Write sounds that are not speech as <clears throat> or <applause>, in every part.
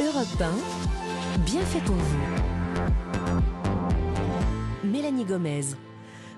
Europe 1, bien fait pour vous. Mélanie Gomez.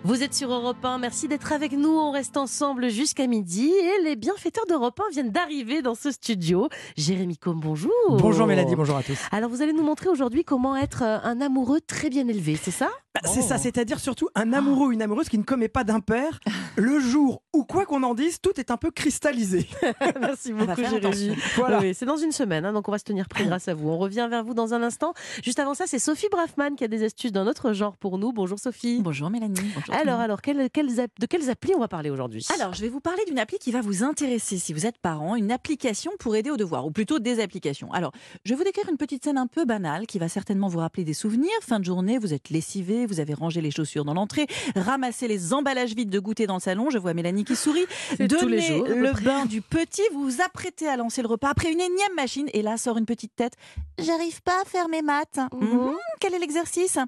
Vous êtes sur Europe 1, merci d'être avec nous. On reste ensemble jusqu'à midi et les bienfaiteurs d'Europe 1 viennent d'arriver dans ce studio. Jérémy Combe, bonjour. Bonjour Mélanie, bonjour à tous. Alors vous allez nous montrer aujourd'hui comment être euh, un amoureux très bien élevé, c'est ça? Bah, C'est ça, c'est-à-dire surtout un amoureux ou une amoureuse qui ne commet pas d'impair. <laughs> Le jour où quoi qu'on en dise, tout est un peu cristallisé. <laughs> merci beaucoup Jérémy. Voilà. Oui, c'est dans une semaine, hein, donc on va se tenir prêt grâce à vous. On revient vers vous dans un instant. Juste avant ça, c'est Sophie Braffman qui a des astuces d'un autre genre pour nous. Bonjour Sophie. Bonjour Mélanie. Bonjour alors, alors quelles, quelles app- de quelles applis on va parler aujourd'hui? Alors, je vais vous parler d'une appli qui va vous intéresser si vous êtes parent, une application pour aider au devoir, ou plutôt des applications. Alors, je vais vous décrire une petite scène un peu banale qui va certainement vous rappeler des souvenirs. Fin de journée, vous êtes lessivé, vous avez rangé les chaussures dans l'entrée, ramassé les emballages vides de goûter dans le salon. Je vois Mélanie qui sourit. <laughs> Donnez jours, à le bain du petit, vous vous apprêtez à lancer le repas après une énième machine, et là sort une petite tête. J'arrive pas à faire mes maths. Mhm. Mhm, quel est l'exercice?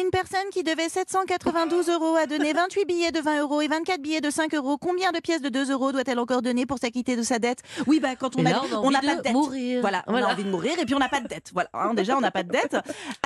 Une personne qui devait 792 euros a donné 28 billets de 20 euros et 24 billets de 5 euros. Combien de pièces de 2 euros doit-elle encore donner pour s'acquitter de sa dette? Oui, bah quand on a, là, on n'a pas de dette. mourir. Voilà, on a envie de mourir et puis on n'a pas de dette. Voilà, hein, déjà on n'a pas de dette.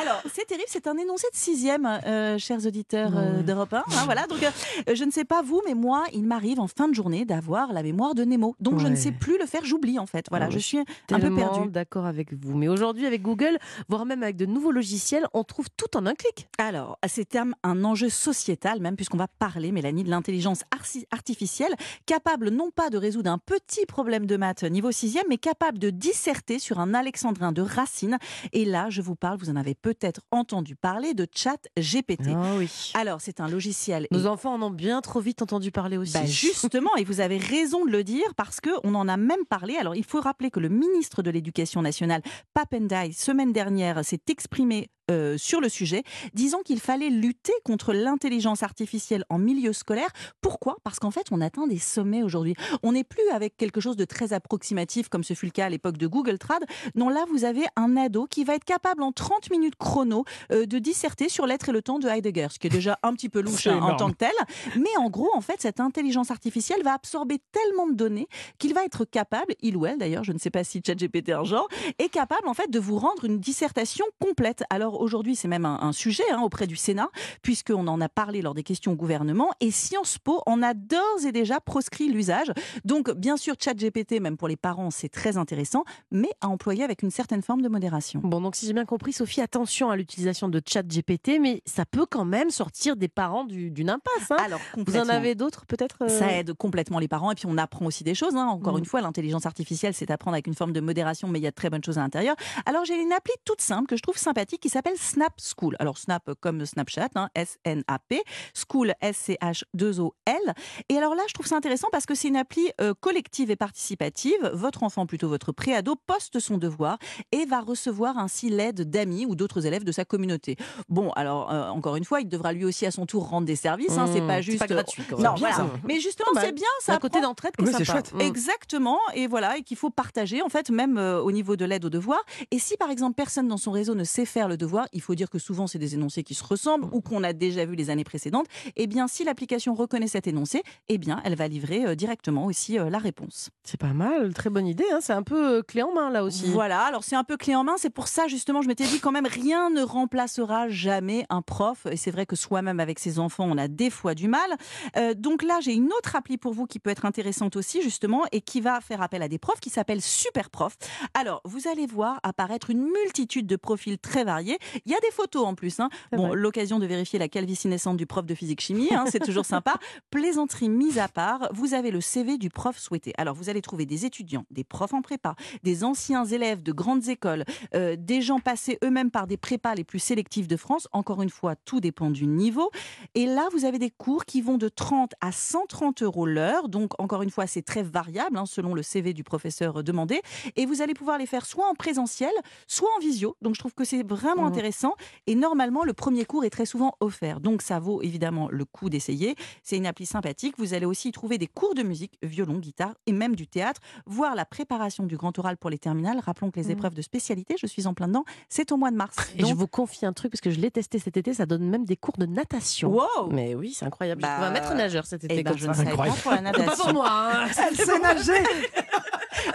Alors c'est terrible, c'est un énoncé de sixième, euh, chers auditeurs euh, d'Europe 1. hein, voilà, donc euh, je ne sais pas vous, mais moi, il m'arrive en fin de journée d'avoir la mémoire de Nemo. Donc je ne sais plus le faire, j'oublie en fait. Voilà, Ah je suis un peu perdue. d'accord avec vous. Mais aujourd'hui, avec Google, voire même avec de nouveaux logiciels, on trouve tout en un clic. Alors, c'est un enjeu sociétal, même puisqu'on va parler, Mélanie, de l'intelligence arti- artificielle, capable non pas de résoudre un petit problème de maths niveau 6 mais capable de disserter sur un alexandrin de Racine. Et là, je vous parle, vous en avez peut-être entendu parler de chat GPT. Ah oui. Alors, c'est un logiciel. Nos et- enfants en ont bien trop vite entendu parler aussi. bah, <laughs> justement, et vous avez raison de le dire parce que on en a même parlé. Alors, il faut rappeler que le ministre de l'Éducation nationale, Papendai, semaine dernière, s'est exprimé euh, sur le sujet, disant qu'il fallait lutter contre l'intelligence artificielle en milieu scolaire. Pourquoi? Parce qu'en fait, on atteint des sommets aujourd'hui. On n'est plus avec quelque chose de très approximatif comme ce fut le cas à l'époque de Google Trad. Non, là, vous avez un ado qui va être capable en 30 minutes chrono euh, de disserter sur l'être et le temps de Heidegger, ce qui est déjà un petit peu louche hein, en tant que tel. Mais en gros, en fait, cette intelligence artificielle va absorber tellement de données qu'il va être capable, il ou elle d'ailleurs, je ne sais pas si ChatGPT est un genre, est capable en fait de vous rendre une dissertation complète. Alors aujourd'hui, c'est même un, un sujet hein, auprès du Sénat, puisqu'on en a parlé lors des questions au gouvernement, et Sciences Po en a d'ores et déjà proscrit l'usage. Donc bien sûr, ChatGPT, même pour les parents, c'est très intéressant, mais à employer avec une certaine forme de modération. Bon, donc si j'ai bien compris, Sophie, attention à l'utilisation de chat GPT, mais ça peut quand même sortir des parents du- d'une impasse. hein. Alors Vous en avez d'autres peut-être euh, Ça aide complètement les parents et puis on apprend aussi des choses. hein. Encore Mm. une fois, l'intelligence artificielle, c'est apprendre avec une forme de modération, mais il y a de très bonnes choses à l'intérieur. Alors j'ai une appli toute simple que je trouve sympathique qui s'appelle Snap School. Alors Snap comme Snapchat, hein, S-N-A-P, School S-C-H-2-O-L. Et alors là, je trouve ça intéressant parce que c'est une appli euh, collective et participative. Votre enfant, plutôt votre préado, poste son devoir et va recevoir ainsi l'aide d'amis ou d'autres élèves de sa communauté. Bon, alors euh, encore une fois, il devra lui aussi à son tour rendre des services. hein. c'est Mmh, pas c'est juste pas gratuit, quand Non, même. voilà. ça. Mais justement, c'est bien. C'est Ça un côté d'entraide qui est Oui, c'est chouette. Mm. Exactement, et voilà, et qu'il faut partager en fait même euh, au niveau de l'aide aux devoirs. Et si par exemple personne dans son réseau ne sait faire le devoir, il faut dire que souvent c'est des énoncés qui se ressemblent ou qu'on a déjà vu les années précédentes. Eh bien, si l'application reconnaît cet énoncé, eh bien, elle va livrer euh, directement aussi euh, la réponse. C'est pas mal, très bonne idée. hein. C'est un peu euh, clé en main là aussi. Voilà, alors c'est un peu clé en main, c'est pour ça justement, je m'étais dit quand même, rien ne remplacera jamais un prof, et c'est vrai que soi-même avec ses enfants, on a des fois du mal. Euh, donc là, j'ai une autre appli pour vous qui peut être intéressante aussi justement, et qui va faire appel à des profs, qui s'appelle Super Prof. Alors, vous allez voir apparaître une multitude de profils très variés. Il y a des photos en plus. Hein. Bon, l'occasion de vérifier la calvitie naissante du prof de physique-chimie, hein, c'est toujours sympa. <laughs> Plaisanterie mise à part, vous avez le CV du prof souhaité. Alors, vous allez trouver des étudiants, des profs en prépa, des anciens élèves de grandes écoles, euh, des gens passés eux-mêmes par des prépas les plus sélectives de France. Encore une fois, tout dépend du niveau. Et là, vous avez des cours qui vont de 30 à 130 euros l'heure. Donc, encore une fois, c'est très variable hein, selon le CV du professeur demandé. Et vous allez pouvoir les faire soit en présentiel, soit en visio. Donc, je trouve que c'est vraiment Mhm. Intéressant. Et normalement, le premier cours est très souvent offert. Donc, ça vaut évidemment le coup d'essayer. C'est une appli sympathique. Vous allez aussi y trouver des cours de musique, violon, guitare et même du théâtre, voire la préparation du grand oral pour les terminales. Rappelons que les Mhm. épreuves de spécialité, je suis en plein dedans, c'est au mois de mars. Et je vous confie un truc parce que je l'ai testé cet été, ça donne même des cours de natation. Wow Mais oui, c'est incroyable. Bah, trouvé un maître nageur cet été Eh ben, comme je ça. ne savais <laughs> pas pour la Pas pour moi. hein. <laughs> Elle sait nager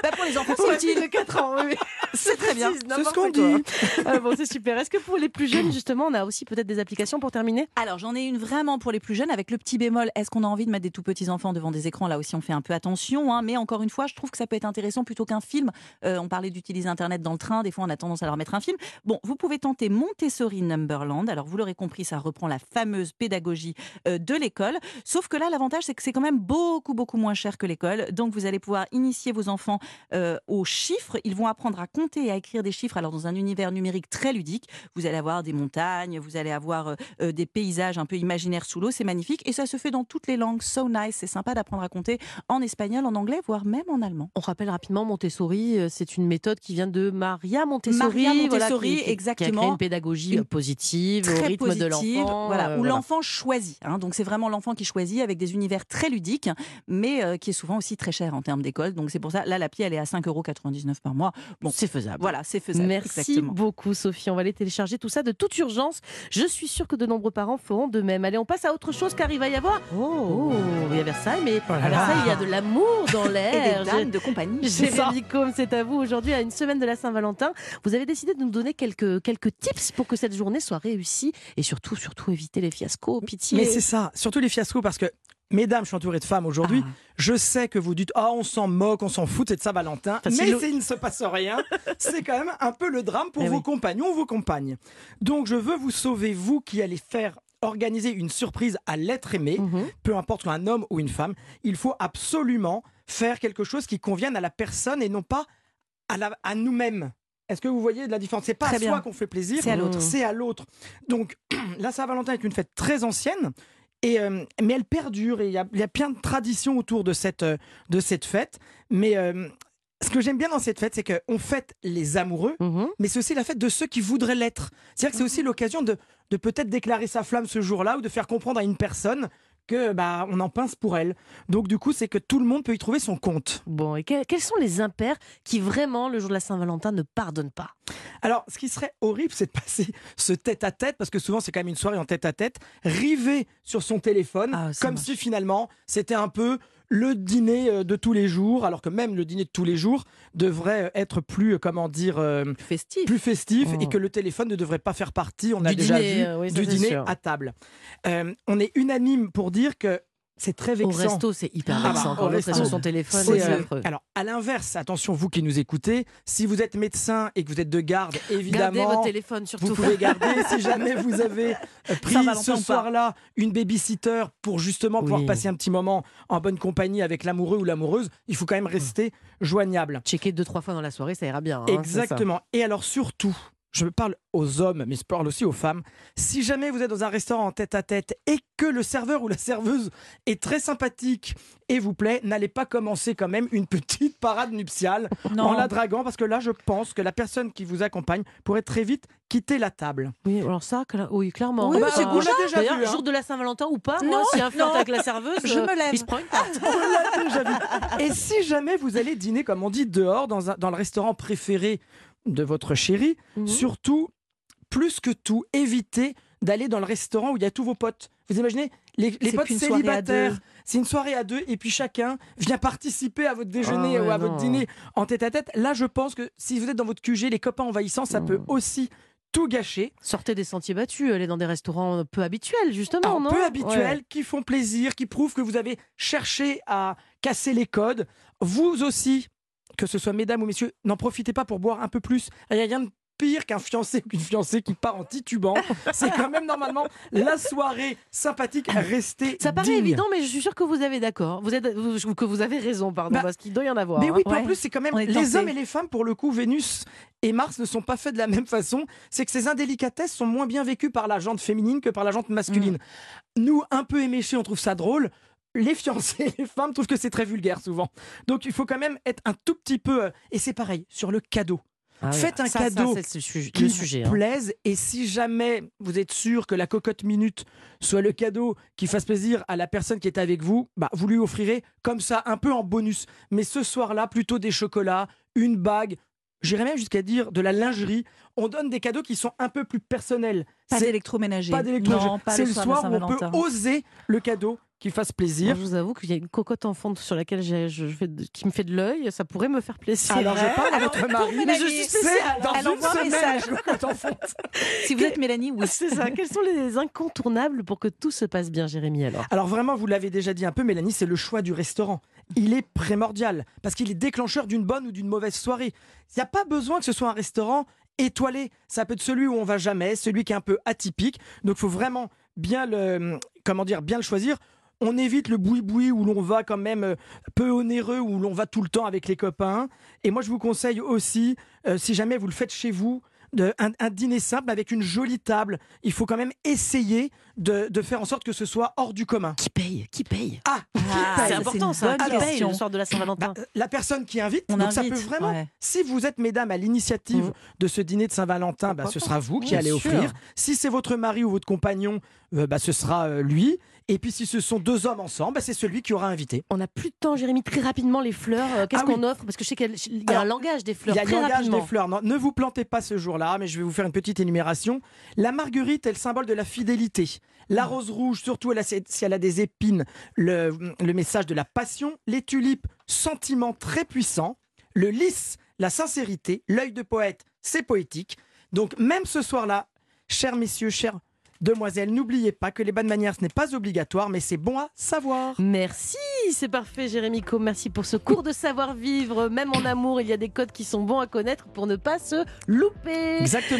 Bah, pour les enfants, de 4 ans, oui. <laughs> C'est très bien. C'est ce qu'on dit. <laughs> Ah bon, c'est super. Est-ce que pour les plus jeunes, justement, on a aussi peut-être des applications pour terminer? Alors j'en ai une vraiment pour les plus jeunes avec le petit bémol. Est-ce qu'on a envie de mettre des tout petits enfants devant des écrans? Là aussi on fait un peu attention. hein. mais encore une fois, je trouve que ça peut être intéressant plutôt qu'un film. Euh, on parlait d'utiliser Internet dans le train. Des fois on a tendance à leur mettre un film. Bon, vous pouvez tenter Montessori Numberland. Alors vous l'aurez compris, ça reprend la fameuse pédagogie euh, de l'école. Sauf que là, l'avantage c'est que c'est quand même beaucoup beaucoup moins cher que l'école. Donc vous allez pouvoir initier vos enfants euh, aux chiffres. Ils vont apprendre à compter et à écrire des chiffres. Alors dans un univers numérique très ludique, vous allez avoir des montagnes, vous allez avoir euh, euh, des paysages un peu imaginaires sous l'eau, c'est magnifique. Et ça se fait dans toutes les langues, so nice, c'est sympa d'apprendre à compter en espagnol, en anglais, voire même en allemand. On rappelle rapidement Montessori, c'est une méthode qui vient de Maria Montessori, Maria voilà, Montessori, qui- qui- qui a exactement. créé une pédagogie Une positive au Très rythme positive, de l'enfant, voilà, euh, où voilà. l'enfant choisit. hein. donc c'est vraiment l'enfant qui choisit avec des univers très ludiques, mais euh, qui est souvent aussi très cher en termes d'école. Donc c'est pour ça, là elle est à 5,99 euros par mois. Bon, c'est faisable. voilà, c'est faisable. Merci exactement. beaucoup Sophie, on va aller télécharger tout ça de toute urgence. Je suis sûre que de nombreux parents feront de même. Allez, on passe à autre chose car il va y avoir... Oh, il y a Versailles, mais Oh à Versailles, il y a de l'amour dans <laughs> Et l'air. des dames de compagnie. Jérémy Combe, c'est à vous. Aujourd'hui, à une semaine de la Saint-Valentin, vous avez décidé de nous donner quelques, quelques tips pour que cette journée soit réussie et surtout, surtout éviter les fiascos. Pitié. Mais c'est ça, surtout les fiascos, parce que, mesdames, je suis entouré de femmes aujourd'hui. Ah. Je sais que vous dites, ah, on s'en moque, on s'en fout, c'est de Saint-Valentin. Enfin, mais s'il ne se passe rien, <laughs> c'est quand même un peu le drame pour Eh vos oui. compagnons, vos compagnes. Donc, je veux vous sauver, vous qui allez faire organiser une surprise à l'être aimé, Mhm. peu importe un homme ou une femme, il faut absolument faire quelque chose qui convienne à la personne et non pas à, la- à nous-mêmes. Est-ce que vous voyez de la différence? C'est pas Très à soi qu'on fait plaisir, C'est à l'autre. c'est à l'autre. Donc, <clears throat> la Saint-Valentin est une fête très ancienne. Et, euh, mais elle perdure et il y a, y a plein de traditions autour de cette, euh, de cette fête. Mais euh, ce que j'aime bien dans cette fête, c'est qu'on fête les amoureux, Mhm. mais c'est aussi la fête de ceux qui voudraient l'être. C'est-à-dire que c'est aussi l'occasion de, de peut-être déclarer sa flamme ce jour-là ou de faire comprendre à une personne que bah on en pince pour elle. Donc du coup, c'est que tout le monde peut y trouver son compte. Bon, et que- quels sont les impairs qui vraiment, le jour de la Saint-Valentin, ne pardonnent pas? Alors, ce qui serait horrible, c'est de passer <laughs> ce tête-à-tête, parce que souvent c'est quand même une soirée en tête-à-tête, rivé sur son téléphone, Ah, comme moche. si finalement c'était un peu le dîner euh, de tous les jours, alors que même le dîner de tous les jours devrait euh, être plus, euh, comment dire, euh, Festif. plus festif Oh. et que le téléphone ne devrait pas faire partie, on a Du déjà dîner, vu, oui, ça, du dîner sûr. à table. Euh, on est unanime pour dire que c'est très Au vexant. resto, c'est hyper Ah bah, vexant. au resto, sur son téléphone, C'est, euh, affreux. alors, à l'inverse, attention, vous qui nous écoutez, si vous êtes médecin et que vous êtes de garde, Gardez évidemment, votre téléphone surtout. vous pouvez garder si <laughs> jamais vous avez euh, pris ce soir-là une babysitter pour justement pouvoir passer un petit moment en bonne compagnie avec l'amoureux ou l'amoureuse. Il faut quand même rester joignable. Checker deux, trois fois dans la soirée, ça ira bien. hein. Exactement. Et alors surtout, je parle aux hommes, mais je parle aussi aux femmes. Si jamais vous êtes dans un restaurant en tête à tête et que le serveur ou la serveuse est très sympathique et vous plaît, n'allez pas commencer quand même une petite parade nuptiale <laughs> en la draguant parce que là, je pense que la personne qui vous accompagne pourrait très vite quitter la table. Oui, alors ça, oui, clairement. Oui, Bah, c'est euh, déjà vu, hein. jour de la Saint-Valentin ou pas, moi, Non, si un flirt avec la serveuse, Je euh, me lève. il se prend une tarte. <laughs> On l'a déjà vu. Et si jamais vous allez dîner, comme on dit, dehors, dans, un- dans le restaurant préféré de votre chérie, Mhm. surtout, plus que tout, évitez d'aller dans le restaurant où il y a tous vos potes. Vous imaginez les, potes célibataires. C'est une soirée à deux et puis chacun vient participer à votre déjeuner Ah ouais, ou à non. votre dîner en tête à tête. Là, je pense que si vous êtes dans votre QG, les copains envahissants, ça peut Mhm. aussi tout gâcher. Sortez des sentiers battus, allez dans des restaurants peu habituels, justement, Alors, non? peu habituels, Ouais. qui font plaisir, qui prouvent que vous avez cherché à casser les codes. Vous aussi, que ce soit mesdames ou messieurs, n'en profitez pas pour boire un peu plus. Il n'y a rien de pire qu'un fiancé ou qu'une fiancée qui part en titubant. <laughs> C'est quand même normalement la soirée sympathique. Restez Ça paraît digne. évident, mais je suis sûre que vous avez d'accord. Vous êtes, vous- que vous avez raison, pardon, Bah, parce qu'il doit y en avoir. Mais hein. oui, puis en plus, c'est quand même les hommes et les femmes, pour le coup, Vénus et Mars ne sont pas faits de la même façon. C'est que ces indélicatesses sont moins bien vécues par la jante féminine que par la jante masculine. Mm. Nous, un peu éméchés, on trouve ça drôle. Les fiancés, <laughs> les femmes trouvent que c'est très vulgaire souvent. Donc il faut quand même être un tout petit peu. euh, Et c'est pareil, sur le cadeau. Ah oui, Faites un ça, cadeau Ça, qui le sujet, hein. plaise. Et si jamais vous êtes sûr que la cocotte minute soit le cadeau qui fasse plaisir à la personne qui est avec vous, bah, vous lui offrirez comme ça, un peu en bonus. Mais ce soir-là, plutôt des chocolats, une bague. J'irais même jusqu'à dire de la lingerie. On donne des cadeaux qui sont un peu plus personnels. Pas d'électroménager. pas d'électroménager. C'est le soir où on peut oser le cadeau qui fasse Moi, plaisir. je vous avoue qu'il y a une cocotte enfante sur laquelle j'ai- je fais de- qui me fait de l'œil. Ça pourrait me faire plaisir. Alors je parle à votre mari. Mais je suis spéciale. Dans Elle une semaine, la cocotte enfante. <laughs> Si vous êtes Mélanie, oui. <laughs> C'est ça. Quels sont les incontournables pour que tout se passe bien, Jérémy alors? Alors vraiment, vous l'avez déjà dit un peu, Mélanie, c'est le choix du restaurant. Il est primordial parce qu'il est déclencheur d'une bonne ou d'une mauvaise soirée. Il n'y a pas besoin que ce soit un restaurant étoilé. Ça peut être celui où on va jamais, celui qui est un peu atypique. Donc, il faut vraiment bien le, comment dire, bien le choisir. On évite le boui-boui où l'on va quand même euh, peu onéreux, où l'on va tout le temps avec les copains. Et moi, je vous conseille aussi, euh, si jamais vous le faites chez vous, de, un, un dîner simple avec une jolie table. Il faut quand même essayer de, de faire en sorte que ce soit hors du commun. Qui paye Qui paye Ah, Ah, C'est ça, important une ça. bonne Qui paye question. le soir de la Saint-Valentin bah, la personne qui invite, On donc ça invite, peut vraiment. ouais. Si vous êtes, mesdames, à l'initiative Mhm. de ce dîner de Saint-Valentin, bah, ce sera vous qui Bien allez sûr. offrir. Si c'est votre mari ou votre compagnon, euh, bah, ce sera euh, lui. Et puis si ce sont deux hommes ensemble, bah, c'est celui qui aura invité. On n'a plus de temps, Jérémy. Très rapidement, les fleurs. euh, Qu'est-ce Ah oui. qu'on offre? Parce que je sais qu'il y a Alors, un langage des Il fleurs. y a très langage rapidement. des fleurs. Non, ne vous plantez pas ce jour-là, mais je vais vous faire une petite énumération. La marguerite est le symbole de la fidélité. La rose rouge, surtout elle a- si elle a des épines, le, le message de la passion. Les tulipes, sentiment très puissant. Le lys, la sincérité. L'œil de poète, c'est poétique. Donc même ce soir-là, chers messieurs, chères demoiselles, n'oubliez pas que les bonnes manières, ce n'est pas obligatoire, mais c'est bon à savoir. Merci, c'est parfait, Jérémy Co. Merci pour ce cours de savoir-vivre. Même en amour, il y a des codes qui sont bons à connaître pour ne pas se louper. Exactement.